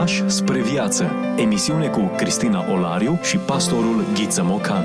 Pași spre viață. Emisiune cu Cristina Olariu și pastorul Ghiță Mocan.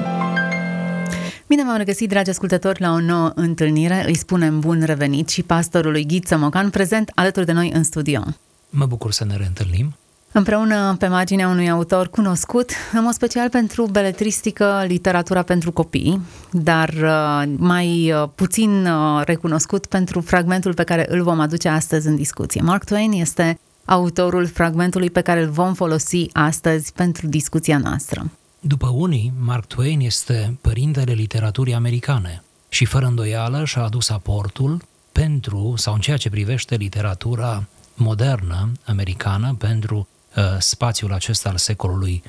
Bine v-am regăsit, dragi ascultători, la o nouă întâlnire. Îi spunem bun revenit și pastorului Ghiță Mocan, prezent alături de noi în studio. Mă bucur să ne reîntâlnim. Împreună pe marginea unui autor cunoscut, în mod special pentru beletristică, literatura pentru copii, dar uh, mai uh, puțin uh, recunoscut pentru fragmentul pe care îl vom aduce astăzi în discuție. Mark Twain este autorul fragmentului pe care îl vom folosi astăzi pentru discuția noastră. După unii, Mark Twain este părintele literaturii americane și fără îndoială și-a adus aportul pentru, sau în ceea ce privește literatura modernă americană, pentru uh, spațiul acesta al secolului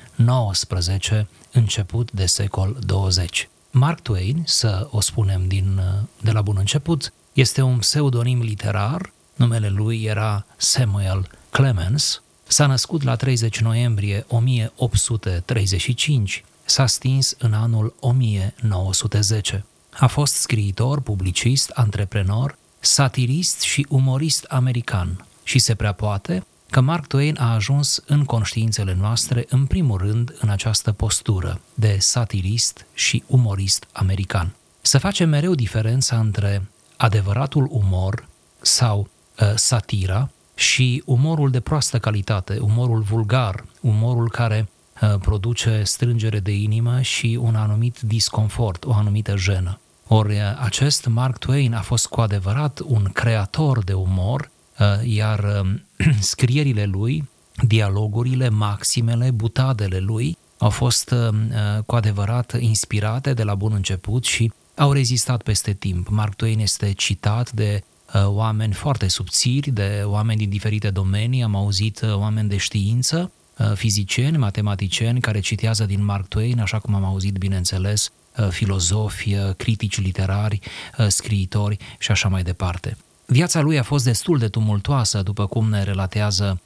XIX, început de secol 20. Mark Twain, să o spunem din, uh, de la bun început, este un pseudonim literar, numele lui era Samuel Clemens s-a născut la 30 noiembrie 1835, s-a stins în anul 1910. A fost scriitor, publicist, antreprenor, satirist și umorist american și se prea poate că Mark Twain a ajuns în conștiințele noastre în primul rând în această postură de satirist și umorist american. Să facem mereu diferența între adevăratul umor sau uh, satira și umorul de proastă calitate, umorul vulgar, umorul care uh, produce strângere de inimă și un anumit disconfort, o anumită jenă. Ori uh, acest Mark Twain a fost cu adevărat un creator de umor, uh, iar um, scrierile lui, dialogurile, maximele, butadele lui au fost cu adevărat inspirate de la bun început și au rezistat peste timp. Mark Twain este citat de Uh, oameni foarte subțiri, de oameni din diferite domenii, am auzit uh, oameni de știință, uh, fizicieni, matematicieni care citează din Mark Twain, așa cum am auzit, bineînțeles, filozofi, critici literari, scriitori și așa mai departe. Viața lui a fost destul de tumultoasă, după cum ne relatează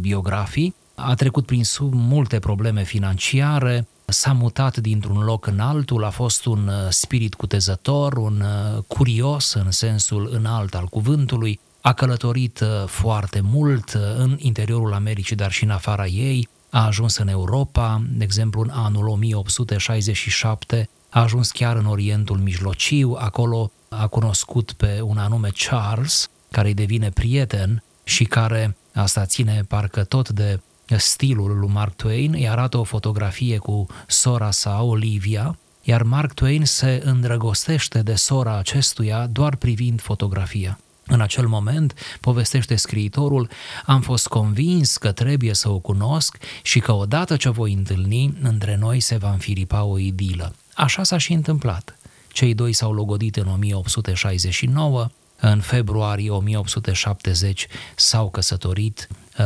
biografii. A trecut prin sub multe probleme financiare, s-a mutat dintr-un loc în altul, a fost un uh, spirit cutezător, un uh, curios în sensul înalt al cuvântului, a călătorit uh, foarte mult în interiorul Americii, dar și în afara ei, a ajuns în Europa, de exemplu în anul 1867, a ajuns chiar în Orientul Mijlociu, acolo a cunoscut pe un anume Charles, care îi devine prieten și care, asta ține parcă tot de stilul lui Mark Twain, îi arată o fotografie cu sora sa, Olivia, iar Mark Twain se îndrăgostește de sora acestuia doar privind fotografia. În acel moment, povestește scriitorul, am fost convins că trebuie să o cunosc și că odată ce o voi întâlni, între noi se va înfiripa o idilă. Așa s-a și întâmplat. Cei doi s-au logodit în 1869, în februarie 1870 s-au căsătorit uh,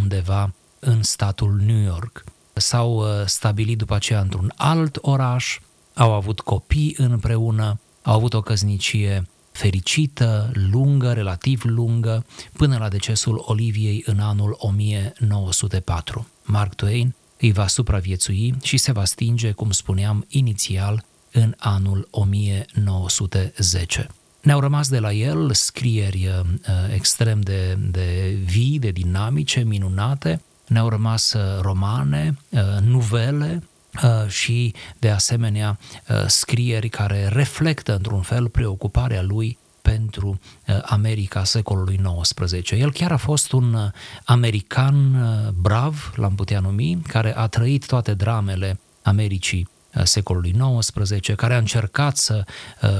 undeva în statul New York. S-au uh, stabilit după aceea într-un alt oraș, au avut copii împreună, au avut o căznicie fericită, lungă, relativ lungă, până la decesul Oliviei în anul 1904. Mark Twain îi va supraviețui și se va stinge, cum spuneam inițial, în anul 1910. Ne-au rămas de la el scrieri uh, extrem de, de vii, de dinamice, minunate, ne-au rămas uh, romane, uh, nuvele uh, și, de asemenea, scrieri care reflectă, într-un fel, preocuparea lui pentru America secolului XIX. El chiar a fost un american brav, l-am putea numi, care a trăit toate dramele Americii secolului XIX, care a încercat să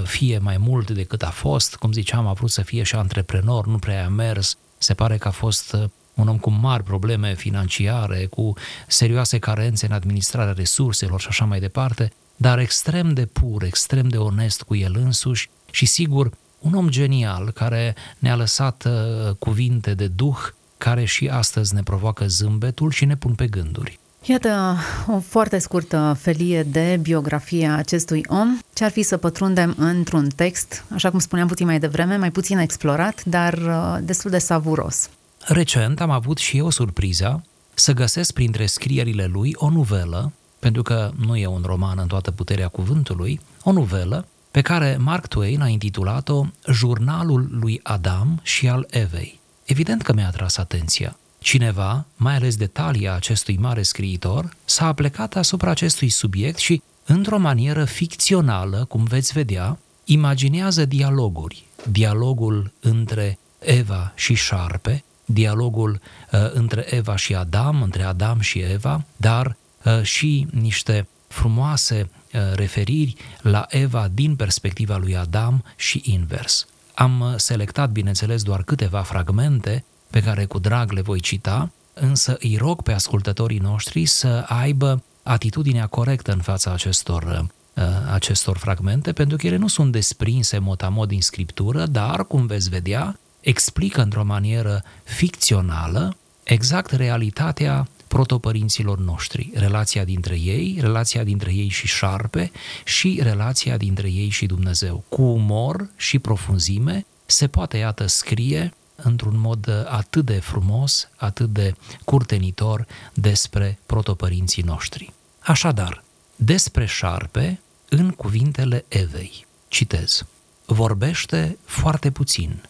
fie mai mult decât a fost, cum ziceam, a vrut să fie și antreprenor, nu prea a mers, se pare că a fost un om cu mari probleme financiare, cu serioase carențe în administrarea resurselor și așa mai departe, dar extrem de pur, extrem de onest cu el însuși și sigur un om genial care ne-a lăsat uh, cuvinte de duh care și astăzi ne provoacă zâmbetul și ne pun pe gânduri. Iată o foarte scurtă felie de biografie a acestui om. Ce ar fi să pătrundem într-un text, așa cum spuneam puțin mai devreme, mai puțin explorat, dar uh, destul de savuros. Recent am avut și eu surpriza să găsesc printre scrierile lui o nuvelă, pentru că nu e un roman în toată puterea cuvântului, o nuvelă pe care Mark Twain a intitulat-o Jurnalul lui Adam și al Evei. Evident că mi-a atras atenția. Cineva, mai ales de talia acestui mare scriitor, s-a aplecat asupra acestui subiect și, într-o manieră ficțională, cum veți vedea, imaginează dialoguri. Dialogul între Eva și șarpe, dialogul uh, între Eva și Adam, între Adam și Eva, dar uh, și niște frumoase uh, referiri la Eva din perspectiva lui Adam și invers. Am uh, selectat, bineînțeles, doar câteva fragmente pe care cu drag le voi cita, însă îi rog pe ascultătorii noștri să aibă atitudinea corectă în fața acestor, uh, acestor fragmente, pentru că ele nu sunt desprinse motamod din scriptură, dar, cum veți vedea, explică într-o manieră ficțională exact realitatea protopărinților noștri, relația dintre ei, relația dintre ei și șarpe și relația dintre ei și Dumnezeu. Cu umor și profunzime se poate, iată, scrie într-un mod atât de frumos, atât de curtenitor despre protopărinții noștri. Așadar, despre șarpe, în cuvintele Evei, citez, vorbește foarte puțin,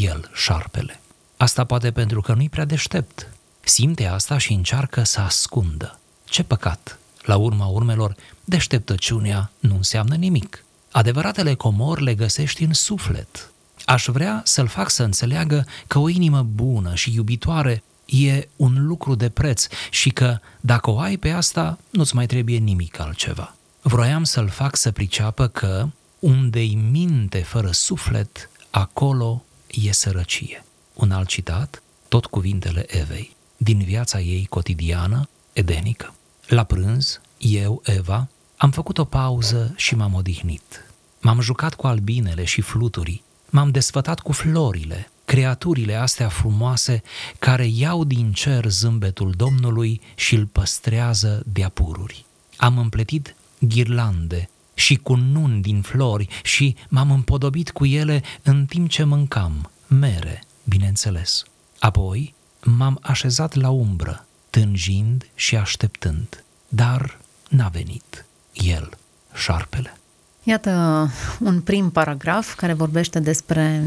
el, șarpele. Asta poate pentru că nu-i prea deștept. Simte asta și încearcă să ascundă. Ce păcat! La urma urmelor, deșteptăciunea nu înseamnă nimic. Adevăratele comori le găsești în suflet. Aș vrea să-l fac să înțeleagă că o inimă bună și iubitoare e un lucru de preț și că, dacă o ai pe asta, nu-ți mai trebuie nimic altceva. Vroiam să-l fac să priceapă că, unde-i minte fără suflet, acolo e sărăcie. Un alt citat, tot cuvintele Evei, din viața ei cotidiană, edenică. La prânz, eu, Eva, am făcut o pauză și m-am odihnit. M-am jucat cu albinele și fluturii, m-am desfătat cu florile, creaturile astea frumoase care iau din cer zâmbetul Domnului și îl păstrează de apururi. Am împletit ghirlande și cununi din flori și m-am împodobit cu ele în timp ce mâncam, mere, bineînțeles. Apoi m-am așezat la umbră, tânjind și așteptând, dar n-a venit el, șarpele. Iată un prim paragraf care vorbește despre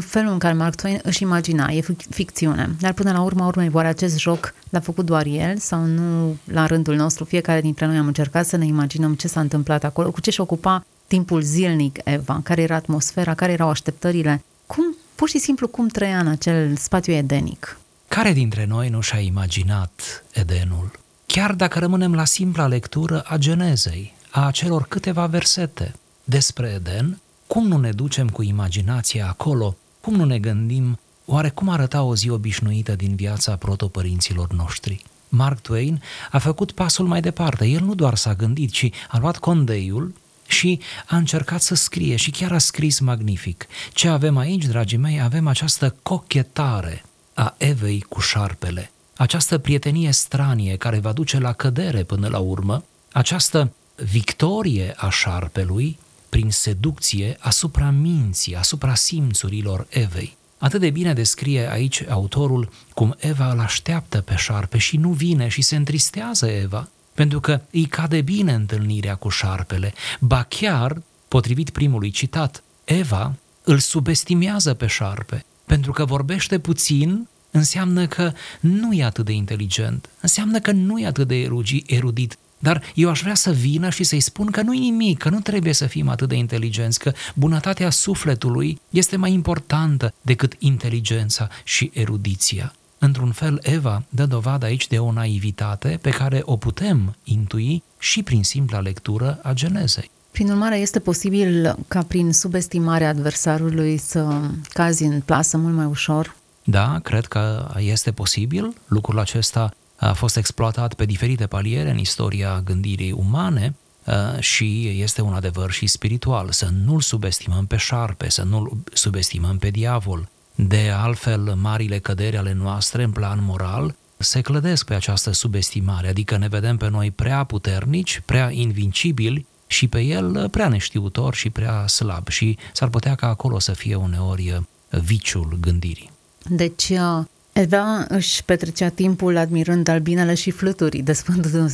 felul în care Mark Twain își imagina, e ficțiune. Dar până la urma urmei, oare acest joc l-a făcut doar el sau nu la rândul nostru? Fiecare dintre noi am încercat să ne imaginăm ce s-a întâmplat acolo, cu ce și ocupa timpul zilnic Eva, care era atmosfera, care erau așteptările, cum pur și simplu cum trăia în acel spațiu edenic. Care dintre noi nu și-a imaginat Edenul? Chiar dacă rămânem la simpla lectură a Genezei, a acelor câteva versete despre Eden, cum nu ne ducem cu imaginația acolo? Cum nu ne gândim oare cum arăta o zi obișnuită din viața protopărinților noștri? Mark Twain a făcut pasul mai departe. El nu doar s-a gândit, ci a luat condeiul și a încercat să scrie și chiar a scris magnific. Ce avem aici, dragii mei, avem această cochetare a Evei cu șarpele, această prietenie stranie care va duce la cădere până la urmă, această victorie a șarpelui prin seducție asupra minții, asupra simțurilor Evei. Atât de bine descrie aici autorul cum Eva îl așteaptă pe șarpe și nu vine și se întristează Eva, pentru că îi cade bine întâlnirea cu șarpele. Ba chiar, potrivit primului citat, Eva îl subestimează pe șarpe, pentru că vorbește puțin înseamnă că nu e atât de inteligent, înseamnă că nu e atât de erudit, dar eu aș vrea să vină și să-i spun că nu-i nimic, că nu trebuie să fim atât de inteligenți, că bunătatea sufletului este mai importantă decât inteligența și erudiția. Într-un fel, Eva dă dovadă aici de o naivitate pe care o putem intui și prin simpla lectură a Genezei. Prin urmare, este posibil ca prin subestimarea adversarului să cazi în plasă mult mai ușor? Da, cred că este posibil. Lucrul acesta a fost exploatat pe diferite paliere în istoria gândirii umane uh, și este un adevăr și spiritual. Să nu-l subestimăm pe șarpe, să nu-l subestimăm pe diavol. De altfel, marile căderi ale noastre în plan moral se clădesc pe această subestimare, adică ne vedem pe noi prea puternici, prea invincibili și pe el prea neștiutor și prea slab și s-ar putea ca acolo să fie uneori viciul gândirii. Deci, uh, Eva își petrecea timpul admirând albinele și fluturi,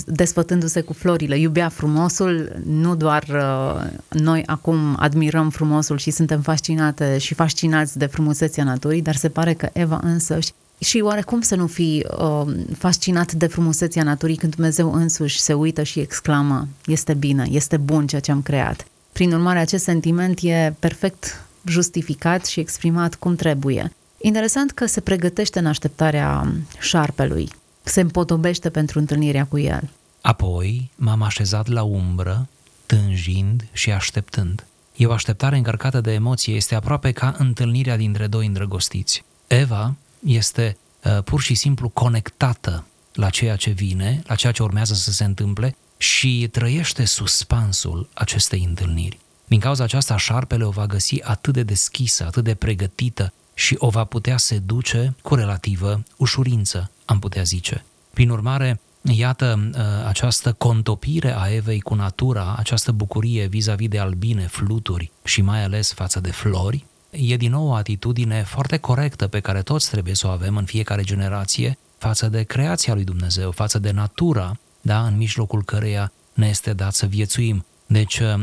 desfătându-se cu florile. Iubea frumosul, nu doar uh, noi acum admirăm frumosul și suntem fascinate și fascinați de frumusețea naturii, dar se pare că Eva însăși Și oarecum să nu fi uh, fascinat de frumusețea naturii când Dumnezeu însuși se uită și exclamă, este bine, este bun ceea ce am creat. Prin urmare, acest sentiment e perfect justificat și exprimat cum trebuie. Interesant că se pregătește în așteptarea șarpelui, se împodobește pentru întâlnirea cu el. Apoi m-am așezat la umbră, tânjind și așteptând. E o așteptare încărcată de emoție, este aproape ca întâlnirea dintre doi îndrăgostiți. Eva este uh, pur și simplu conectată la ceea ce vine, la ceea ce urmează să se întâmple și trăiește suspansul acestei întâlniri. Din cauza aceasta, șarpele o va găsi atât de deschisă, atât de pregătită și o va putea seduce cu relativă ușurință, am putea zice. Prin urmare, Iată uh, această contopire a Evei cu natura, această bucurie vis-a-vis de albine, fluturi și mai ales față de flori, e din nou o atitudine foarte corectă pe care toți trebuie să o avem în fiecare generație față de creația lui Dumnezeu, față de natura, da, în mijlocul căreia ne este dat să viețuim. Deci, uh,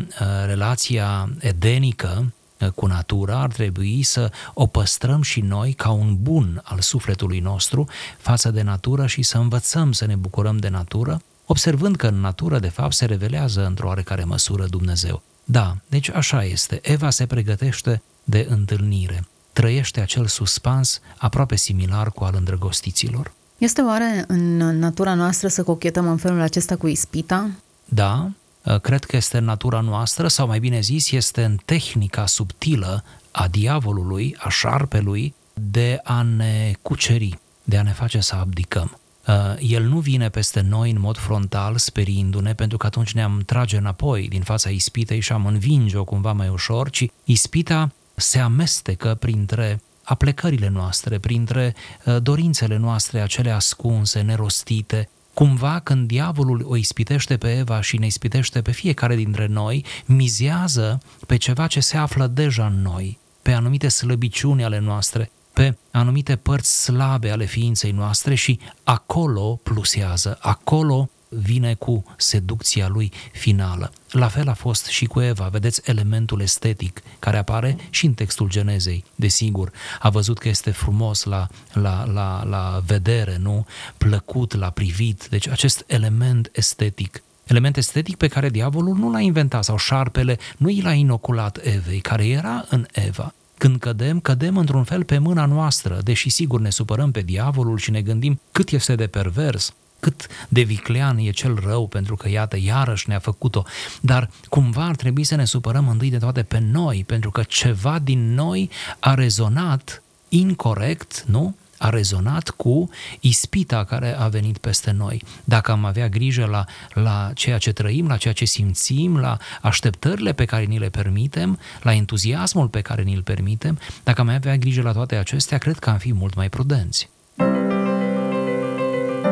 relația edenică cu natura ar trebui să o păstrăm și noi ca un bun al sufletului nostru față de natură și să învățăm să ne bucurăm de natură, observând că în natură, de fapt, se revelează într-o oarecare măsură Dumnezeu. Da, deci așa este. Eva se pregătește de întâlnire. Trăiește acel suspans aproape similar cu al îndrăgostiților. Este oare în natura noastră să cochetăm în felul acesta cu ispita? Da, Uh, cred că este în natura noastră, sau mai bine zis, este în tehnica subtilă a diavolului, a șarpelui, de a ne cuceri, de a ne face să abdicăm. Uh, el nu vine peste noi în mod frontal, speriindu-ne, pentru că atunci ne-am trage înapoi din fața ispitei și am învinge-o cumva mai ușor, ci ispita se amestecă printre aplecările noastre, printre uh, dorințele noastre, acele ascunse, nerostite, Cumva când diavolul o ispitește pe Eva și ne ispitește pe fiecare dintre noi, mizează pe ceva ce se află deja în noi, pe anumite slăbiciuni ale noastre, pe anumite părți slabe ale ființei noastre și acolo plusează, acolo vine cu seducția lui finală. La fel a fost și cu Eva, vedeți elementul estetic care apare și în textul Genezei, desigur. A văzut că este frumos la, la, la, la vedere, nu? Plăcut la privit, deci acest element estetic element estetic pe care diavolul nu l-a inventat sau șarpele nu i l-a inoculat Evei, care era în Eva. Când cădem, cădem într-un fel pe mâna noastră, deși sigur ne supărăm pe diavolul și ne gândim cât este de pervers, cât de viclean e cel rău, pentru că, iată, iarăși ne-a făcut-o, dar cumva ar trebui să ne supărăm întâi de toate pe noi, pentru că ceva din noi a rezonat incorrect, nu? a rezonat cu ispita care a venit peste noi. Dacă am avea grijă la, la ceea ce trăim, la ceea ce simțim, la așteptările pe care ni le permitem, la entuziasmul pe care ni-l permitem, dacă am avea grijă la toate acestea, cred că am fi mult mai prudenți.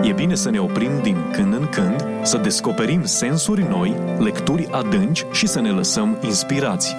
E bine să ne oprim din când în când, să descoperim sensuri noi, lecturi adânci și să ne lăsăm inspirați.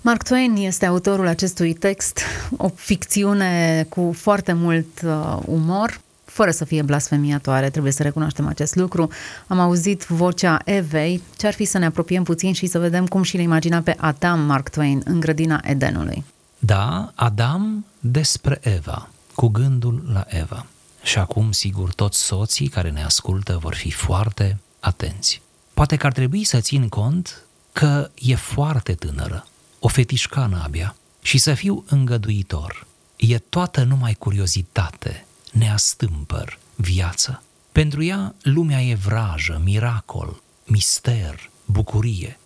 Mark Twain este autorul acestui text, o ficțiune cu foarte mult uh, umor, fără să fie blasfemiatoare, trebuie să recunoaștem acest lucru. Am auzit vocea Evei, ce ar fi să ne apropiem puțin și să vedem cum și le imagina pe Adam Mark Twain în grădina Edenului. Da, Adam despre Eva cu gândul la Eva. Și acum, sigur, toți soții care ne ascultă vor fi foarte atenți. Poate că ar trebui să țin cont că e foarte tânără, o fetișcană abia, și să fiu îngăduitor. E toată numai curiozitate, neastâmpăr, viață. Pentru ea, lumea e vrajă, miracol, mister, bucurie.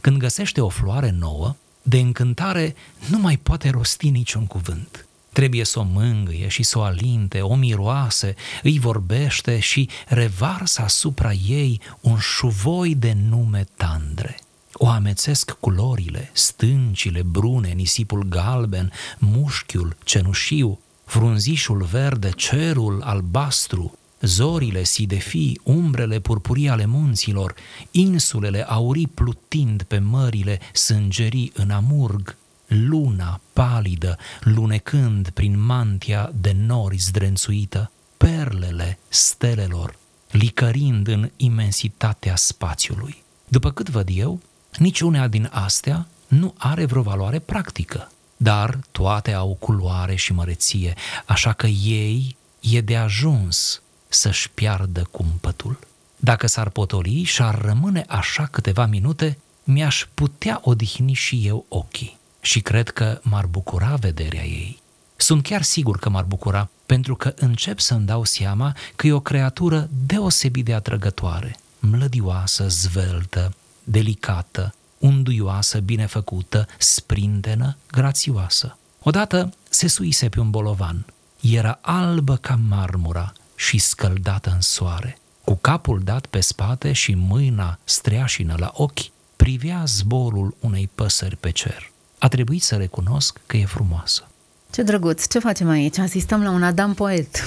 Când găsește o floare nouă, de încântare nu mai poate rosti niciun cuvânt. Trebuie să o mângâie și să o alinte, o miroase, îi vorbește și revarsă asupra ei un șuvoi de nume tandre. O amețesc culorile, stâncile brune, nisipul galben, mușchiul cenușiu, frunzișul verde, cerul albastru, zorile sidefii, umbrele purpurii ale munților, insulele aurii plutind pe mările sângerii în amurg, luna palidă, lunecând prin mantia de nori zdrențuită, perlele stelelor, licărind în imensitatea spațiului. După cât văd eu, niciuna din astea nu are vreo valoare practică. dar toate au culoare și măreție, așa că ei e de ajuns să-și piardă cumpătul. Dacă s-ar potoli și ar rămâne așa câteva minute, mi-aș putea odihni și eu ochii și cred că m-ar bucura vederea ei. Sunt chiar sigur că m-ar bucura, pentru că încep să-mi dau seama că e o creatură deosebit de atrăgătoare, mlădioasă, zveltă, delicată, unduioasă, binefăcută, sprintenă, grațioasă. Odată se suise pe un bolovan. Era albă ca marmura și scăldată în soare. Cu capul dat pe spate și mâna streașină la ochi, privea zborul unei păsări pe cer. A trebuit să recunosc că e frumoasă. Ce drăguț! Ce facem aici? Asistăm la un Adam poet.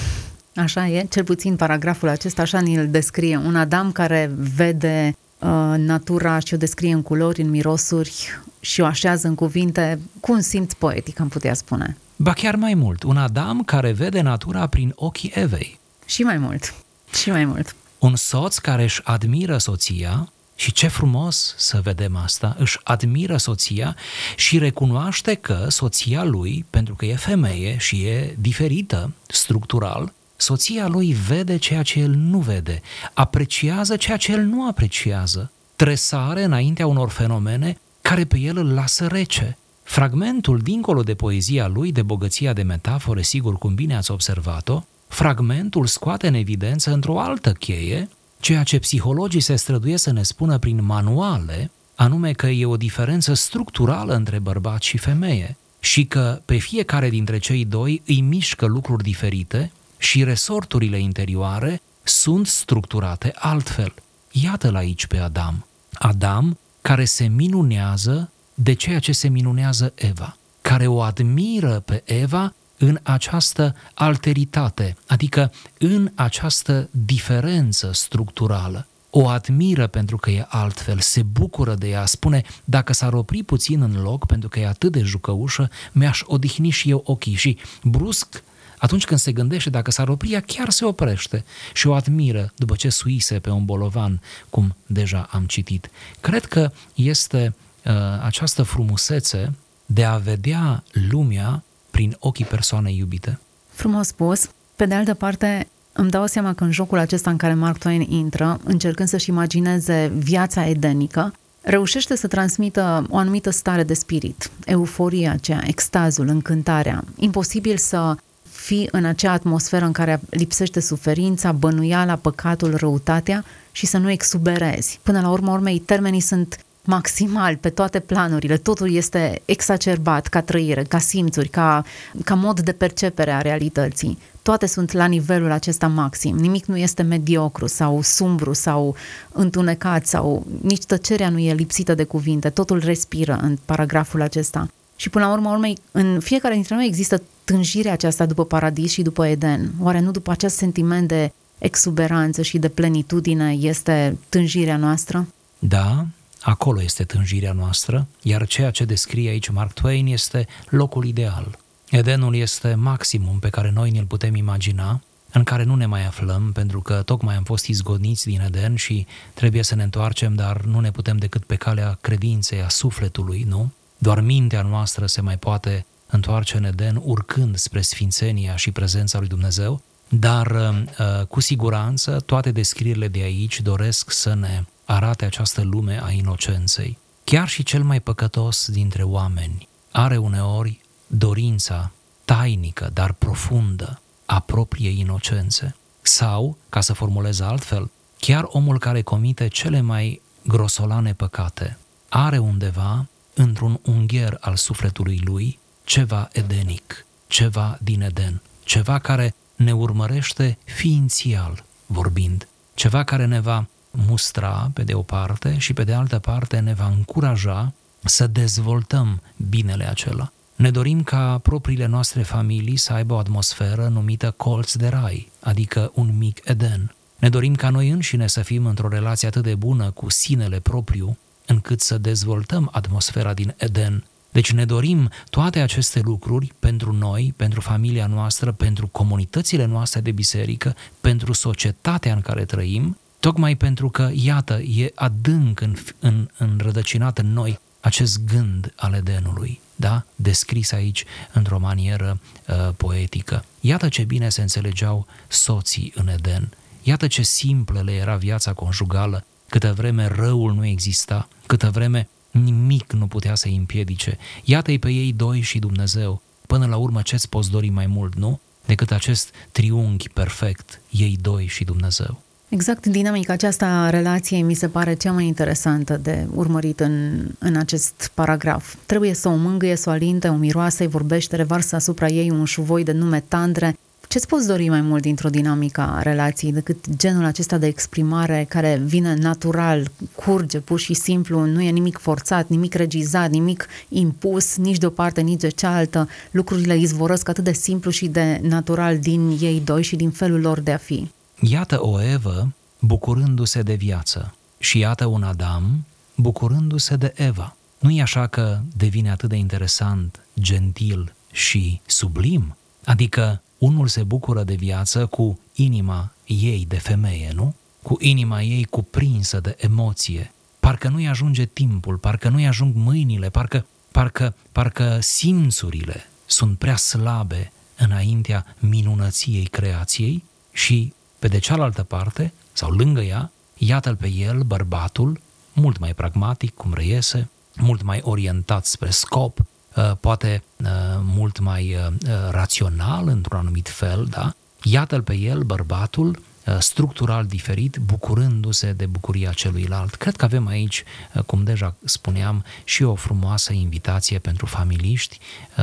Așa e, cel puțin paragraful acesta așa ni-l descrie. Un Adam care vede uh, natura și o descrie în culori, în mirosuri și o așează în cuvinte cu un simț poetic, am putea spune. Ba chiar mai mult, un Adam care vede natura prin ochii Evei. Și mai mult, și mai mult. Un soț care își admiră soția și ce frumos să vedem asta, își admiră soția și recunoaște că soția lui, pentru că e femeie și e diferită structural, soția lui vede ceea ce el nu vede, apreciază ceea ce el nu apreciază, tresare înaintea unor fenomene care pe el îl lasă rece. Fragmentul, dincolo de poezia lui, de bogăția de metafore, sigur cum bine ați observat-o, fragmentul scoate în evidență într-o altă cheie ceea ce psihologii se străduie să ne spună prin manuale, anume că e o diferență structurală între bărbat și femeie și că pe fiecare dintre cei doi îi mișcă lucruri diferite și resorturile interioare sunt structurate altfel. Iată-l aici pe Adam. Adam care se minunează de ceea ce se minunează Eva, care o admiră pe Eva în această alteritate, adică în această diferență structurală. O admiră pentru că e altfel, se bucură de ea, spune, dacă s-ar opri puțin în loc pentru că e atât de jucăușă, mi-aș odihni și eu ochii și brusc atunci când se gândește dacă s-ar opri, ea chiar se oprește și o admiră după ce suise pe un bolovan, cum deja am citit. Cred că este uh, această frumusețe de a vedea lumea prin ochii persoanei iubite. Frumos spus. Pe de altă parte, îmi dau seama că în jocul acesta în care Mark Twain intră, încercând să-și imagineze viața edenică, reușește să transmită o anumită stare de spirit, euforia aceea, extazul, încântarea. Imposibil să fii în acea atmosferă în care lipsește suferința, bănuiala, păcatul, răutatea și să nu exuberezi. Până la urmă urmei, termenii sunt maximal pe toate planurile, totul este exacerbat ca trăire, ca simțuri, ca, ca mod de percepere a realității. Toate sunt la nivelul acesta maxim. Nimic nu este mediocru sau sumbru sau întunecat sau nici tăcerea nu e lipsită de cuvinte. Totul respiră în paragraful acesta. Și până la urmă, urmei, în fiecare dintre noi există tânjirea aceasta după paradis și după Eden. Oare nu după acest sentiment de exuberanță și de plenitudine este tânjirea noastră? Da, Acolo este tânjirea noastră, iar ceea ce descrie aici Mark Twain este locul ideal. Edenul este maximum pe care noi ne-l putem imagina, în care nu ne mai aflăm, pentru că tocmai am fost izgoniți din Eden și trebuie să ne întoarcem, dar nu ne putem decât pe calea credinței, a sufletului, nu? Doar mintea noastră se mai poate întoarce în Eden, urcând spre sfințenia și prezența lui Dumnezeu, dar uh, cu siguranță toate descrierile de aici doresc să ne arate această lume a inocenței. Chiar și cel mai păcătos dintre oameni are uneori dorința tainică, dar profundă, a propriei inocențe. Sau, ca să formulez altfel, chiar omul care comite cele mai grosolane păcate are undeva, într-un ungher al sufletului lui, ceva edenic, ceva din Eden, ceva care ne urmărește ființial vorbind, ceva care ne va mustra pe de o parte și pe de altă parte ne va încuraja să dezvoltăm binele acela. Ne dorim ca propriile noastre familii să aibă o atmosferă numită colț de rai, adică un mic Eden. Ne dorim ca noi înșine să fim într-o relație atât de bună cu sinele propriu, încât să dezvoltăm atmosfera din Eden. Deci ne dorim toate aceste lucruri pentru noi, pentru familia noastră, pentru comunitățile noastre de biserică, pentru societatea în care trăim Tocmai pentru că, iată, e adânc în, în, înrădăcinat în noi acest gând al Edenului. da? descris aici într-o manieră uh, poetică. Iată ce bine se înțelegeau soții în Eden, iată ce simplă le era viața conjugală, câtă vreme răul nu exista, câtă vreme nimic nu putea să-i împiedice. Iată-i pe ei doi și Dumnezeu. Până la urmă ce-ți poți dori mai mult, nu? Decât acest triunghi perfect, ei doi și Dumnezeu. Exact dinamica aceasta a relației mi se pare cea mai interesantă de urmărit în, în acest paragraf. Trebuie să o mângâie, să o alinte, o miroase, îi vorbește, revarsă asupra ei un șuvoi de nume tandre. Ce-ți poți dori mai mult dintr-o dinamică a relației decât genul acesta de exprimare care vine natural, curge pur și simplu, nu e nimic forțat, nimic regizat, nimic impus, nici de o parte, nici de cealaltă. Lucrurile izvorăsc atât de simplu și de natural din ei doi și din felul lor de a fi. Iată o Evă bucurându-se de viață și iată un Adam bucurându-se de Eva. Nu e așa că devine atât de interesant, gentil și sublim? Adică unul se bucură de viață cu inima ei de femeie, nu? Cu inima ei cuprinsă de emoție. Parcă nu-i ajunge timpul, parcă nu-i ajung mâinile, parcă, parcă, parcă simțurile sunt prea slabe înaintea minunăției creației și pe de cealaltă parte, sau lângă ea, iată-l pe el, bărbatul, mult mai pragmatic, cum reiese, mult mai orientat spre scop, uh, poate uh, mult mai uh, rațional într-un anumit fel, da? Iată-l pe el, bărbatul, structural diferit, bucurându-se de bucuria celuilalt. Cred că avem aici, cum deja spuneam, și o frumoasă invitație pentru familiști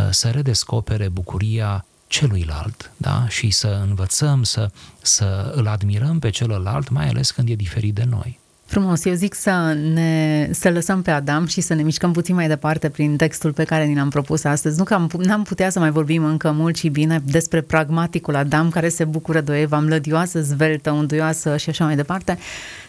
să redescopere bucuria celuilalt da? și să învățăm să, să îl admirăm pe celălalt, mai ales când e diferit de noi. Frumos, eu zic să ne să lăsăm pe Adam și să ne mișcăm puțin mai departe prin textul pe care ni l-am propus astăzi. Nu că am, n-am putea să mai vorbim încă mult și bine despre pragmaticul Adam care se bucură de o Eva mlădioasă, zveltă, unduioasă și așa mai departe,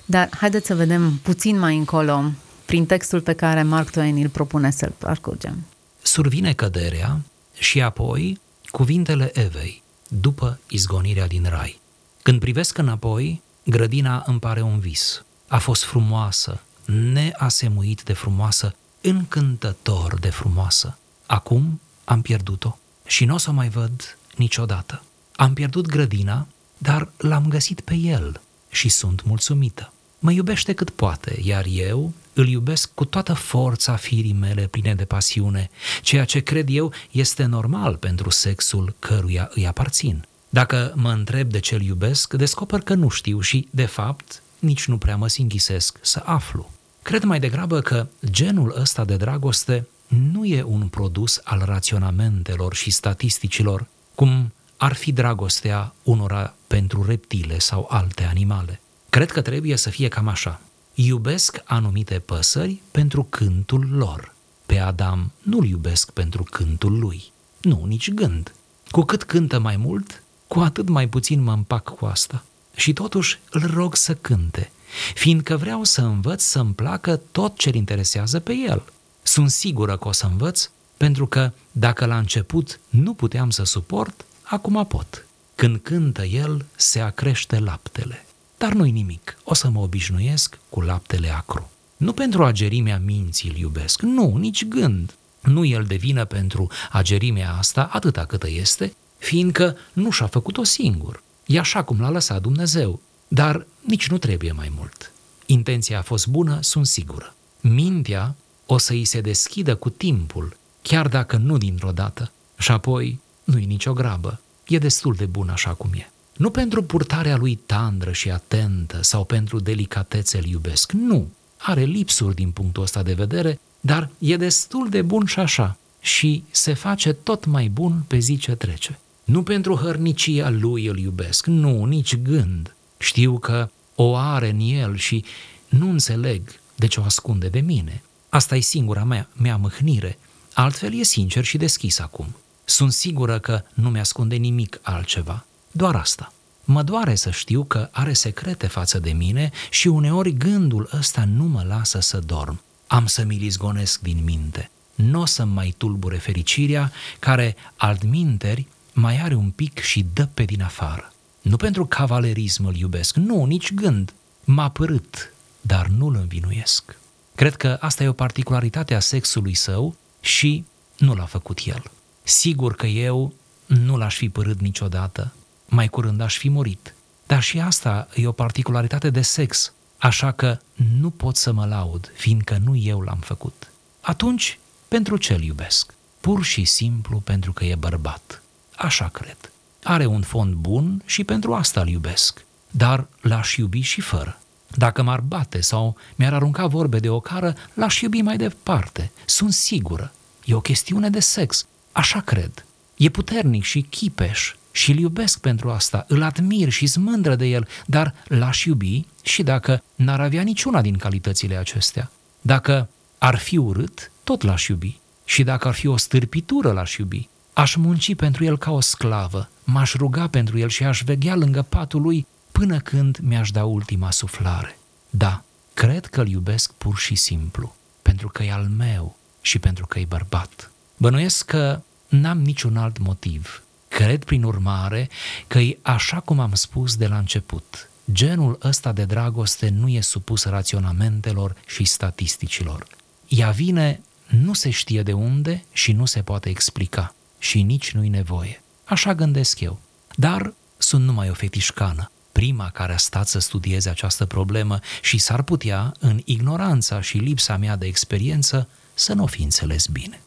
dar haideți să vedem puțin mai încolo prin textul pe care Mark Twain îl propune să-l parcurgem. Survine căderea și apoi cuvintele Evei, după izgonirea din rai. Când privesc înapoi, grădina îmi pare un vis. A fost frumoasă, neasemuit de frumoasă, încântător de frumoasă. Acum am pierdut-o și nu o să o mai văd niciodată. Am pierdut grădina, dar l-am găsit pe el și sunt mulțumită. Mă iubește cât poate, iar eu îl iubesc cu toată forța firii mele pline de pasiune, ceea ce cred eu este normal pentru sexul căruia îi aparțin. Dacă mă întreb de ce îl iubesc, descoper că nu știu și, de fapt, nici nu prea mă singhisesc să aflu. Cred mai degrabă că genul ăsta de dragoste nu e un produs al raționamentelor și statisticilor, cum ar fi dragostea unora pentru reptile sau alte animale. Cred că trebuie să fie cam așa iubesc anumite păsări pentru cântul lor. Pe Adam nu-l iubesc pentru cântul lui. Nu, nici gând. Cu cât cântă mai mult, cu atât mai puțin mă împac cu asta. Și totuși îl rog să cânte, fiindcă vreau să învăț să-mi placă tot ce-l interesează pe el. Sunt sigură că o să învăț, pentru că dacă la început nu puteam să suport, acum pot. Când cântă el, se acrește laptele. Dar nu-i nimic, o să mă obișnuiesc cu laptele acru. Nu pentru agerimea minții îl iubesc, nu, nici gând. Nu el devină pentru agerimea asta atâta câtă este, fiindcă nu și-a făcut-o singur. E așa cum l-a lăsat Dumnezeu, dar nici nu trebuie mai mult. Intenția a fost bună, sunt sigură. Mintea o să îi se deschidă cu timpul, chiar dacă nu dintr-o dată. Și apoi nu-i nicio grabă, e destul de bun așa cum e. Nu pentru purtarea lui tandră și atentă sau pentru delicatețe îl iubesc, nu. Are lipsuri din punctul ăsta de vedere, dar e destul de bun și așa și se face tot mai bun pe zi ce trece. Nu pentru hărnicia lui îl iubesc, nu, nici gând. Știu că o are în el și nu înțeleg de ce o ascunde de mine. Asta e singura mea, mea mâhnire. Altfel e sincer și deschis acum. Sunt sigură că nu mi-ascunde nimic altceva. Doar asta. Mă doare să știu că are secrete față de mine și uneori gândul ăsta nu mă lasă să dorm. Am să mi-l izgonesc din minte. Nu o să mai tulbure fericirea care, altminteri, mai are un pic și dă pe din afară. Nu pentru cavalerism îl iubesc, nu, nici gând. M-a părât, dar nu-l învinuiesc. Cred că asta e o particularitate a sexului său și nu l-a făcut el. Sigur că eu nu l-aș fi părât niciodată, mai curând aș fi murit. Dar și asta e o particularitate de sex, așa că nu pot să mă laud, fiindcă nu eu l-am făcut. Atunci, pentru ce îl iubesc? Pur și simplu pentru că e bărbat. Așa cred. Are un fond bun și pentru asta îl iubesc. Dar l-aș iubi și fără. Dacă m-ar bate sau mi-ar arunca vorbe de ocară, l-aș iubi mai departe. Sunt sigură. E o chestiune de sex. Așa cred. E puternic și chipeș și îl iubesc pentru asta, îl admir și mândră de el, dar l-aș iubi și dacă n-ar avea niciuna din calitățile acestea. Dacă ar fi urât, tot l-aș iubi. Și dacă ar fi o stârpitură, l-aș iubi. Aș munci pentru el ca o sclavă, m-aș ruga pentru el și aș veghea lângă patul lui până când mi-aș da ultima suflare. Da, cred că îl iubesc pur și simplu, pentru că e al meu și pentru că e bărbat. Bănuiesc că n-am niciun alt motiv. Cred, prin urmare, că e așa cum am spus de la început. Genul ăsta de dragoste nu e supus raționamentelor și statisticilor. Ea vine nu se știe de unde și nu se poate explica și nici nu-i nevoie. Așa gândesc eu. Dar sunt numai o fetișcană, prima care a stat să studieze această problemă și s-ar putea, în ignoranța și lipsa mea de experiență, să nu fi înțeles bine.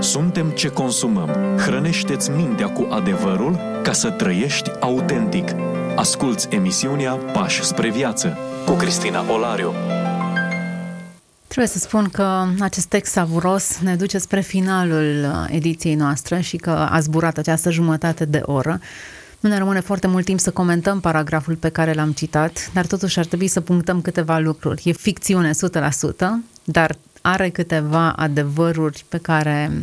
Suntem ce consumăm. Hrănește-ți mintea cu adevărul ca să trăiești autentic. Asculți emisiunea Pași spre viață cu Cristina Olariu. Trebuie să spun că acest text savuros ne duce spre finalul uh, ediției noastre și că a zburat această jumătate de oră. Nu ne rămâne foarte mult timp să comentăm paragraful pe care l-am citat, dar totuși ar trebui să punctăm câteva lucruri. E ficțiune 100%, dar are câteva adevăruri pe care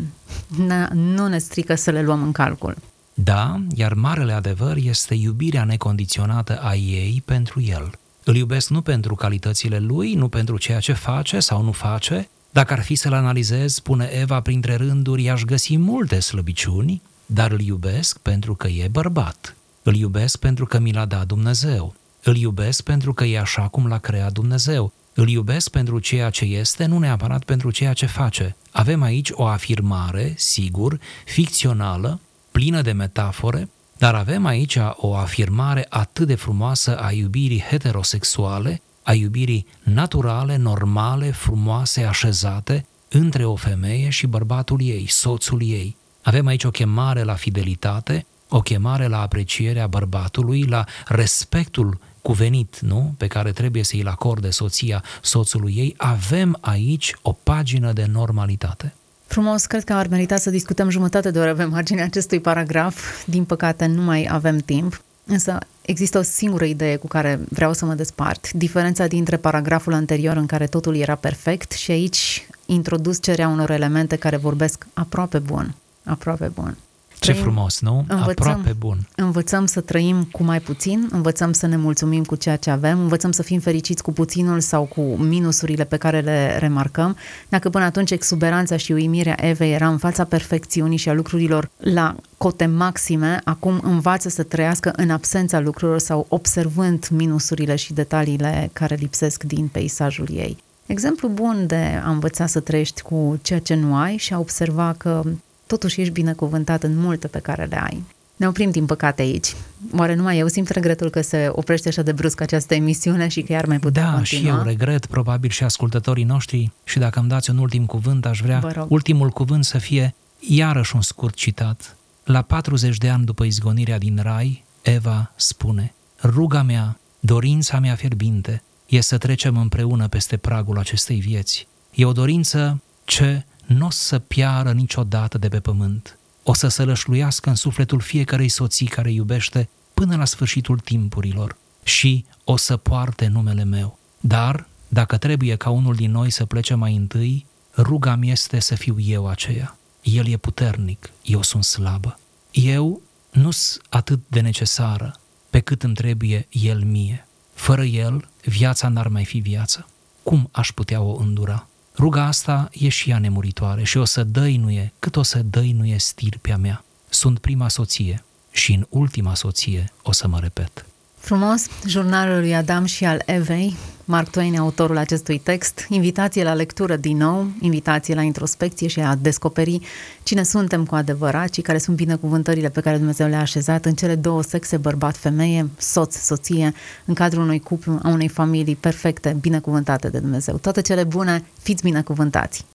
nu ne strică să le luăm în calcul. Da, iar marele adevăr este iubirea necondiționată a ei pentru el. Îl iubesc nu pentru calitățile lui, nu pentru ceea ce face sau nu face. Dacă ar fi să-l analizez, spune Eva, printre rânduri i-aș găsi multe slăbiciuni, dar îl iubesc pentru că e bărbat. Îl iubesc pentru că mi l-a dat Dumnezeu. Îl iubesc pentru că e așa cum l-a creat Dumnezeu. Îl iubesc pentru ceea ce este, nu neapărat pentru ceea ce face. Avem aici o afirmare, sigur, ficțională, plină de metafore, dar avem aici o afirmare atât de frumoasă a iubirii heterosexuale, a iubirii naturale, normale, frumoase, așezate între o femeie și bărbatul ei, soțul ei. Avem aici o chemare la fidelitate, o chemare la aprecierea bărbatului, la respectul cuvenit, nu? Pe care trebuie să îl acorde soția soțului ei. Avem aici o pagină de normalitate. Frumos, cred că ar merita să discutăm jumătate de oră pe marginea acestui paragraf. Din păcate, nu mai avem timp. Însă există o singură idee cu care vreau să mă despart. Diferența dintre paragraful anterior în care totul era perfect și aici introducerea unor elemente care vorbesc aproape bun. Aproape bun. Ce trăim, frumos, nu? Învățăm, Aproape bun. Învățăm să trăim cu mai puțin, învățăm să ne mulțumim cu ceea ce avem, învățăm să fim fericiți cu puținul sau cu minusurile pe care le remarcăm. Dacă până atunci exuberanța și uimirea Evei era în fața perfecțiunii și a lucrurilor la cote maxime, acum învață să trăiască în absența lucrurilor sau observând minusurile și detaliile care lipsesc din peisajul ei. Exemplu bun de a învăța să trăiești cu ceea ce nu ai și a observa că totuși ești binecuvântat în multe pe care le ai. Ne oprim, din păcate, aici. Oare numai eu simt regretul că se oprește așa de brusc această emisiune și că iar mai putem da, continua? Da, și eu regret, probabil și ascultătorii noștri, și dacă îmi dați un ultim cuvânt, aș vrea ultimul cuvânt să fie iarăși un scurt citat. La 40 de ani după izgonirea din rai, Eva spune, ruga mea, dorința mea fierbinte, e să trecem împreună peste pragul acestei vieți. E o dorință ce nu o să piară niciodată de pe pământ. O să se lășluiască în sufletul fiecarei soții care iubește până la sfârșitul timpurilor și o să poarte numele meu. Dar, dacă trebuie ca unul din noi să plece mai întâi, ruga mi este să fiu eu aceea. El e puternic, eu sunt slabă. Eu nu sunt atât de necesară pe cât îmi trebuie el mie. Fără el, viața n-ar mai fi viață. Cum aș putea o îndura? Ruga asta e și ea nemuritoare și o să dăinuie cât o să dăinuie stirpea mea. Sunt prima soție și în ultima soție o să mă repet. Frumos, jurnalul lui Adam și al Evei, Mark Twain, autorul acestui text, invitație la lectură din nou, invitație la introspecție și a descoperi cine suntem cu adevărat și care sunt binecuvântările pe care Dumnezeu le-a așezat în cele două sexe, bărbat-femeie, soț-soție, în cadrul unui cuplu, a unei familii perfecte, binecuvântate de Dumnezeu. Toate cele bune, fiți binecuvântați!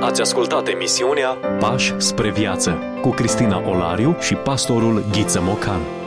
Ați ascultat emisiunea Pași spre viață cu Cristina Olariu și pastorul Ghiță Mocan.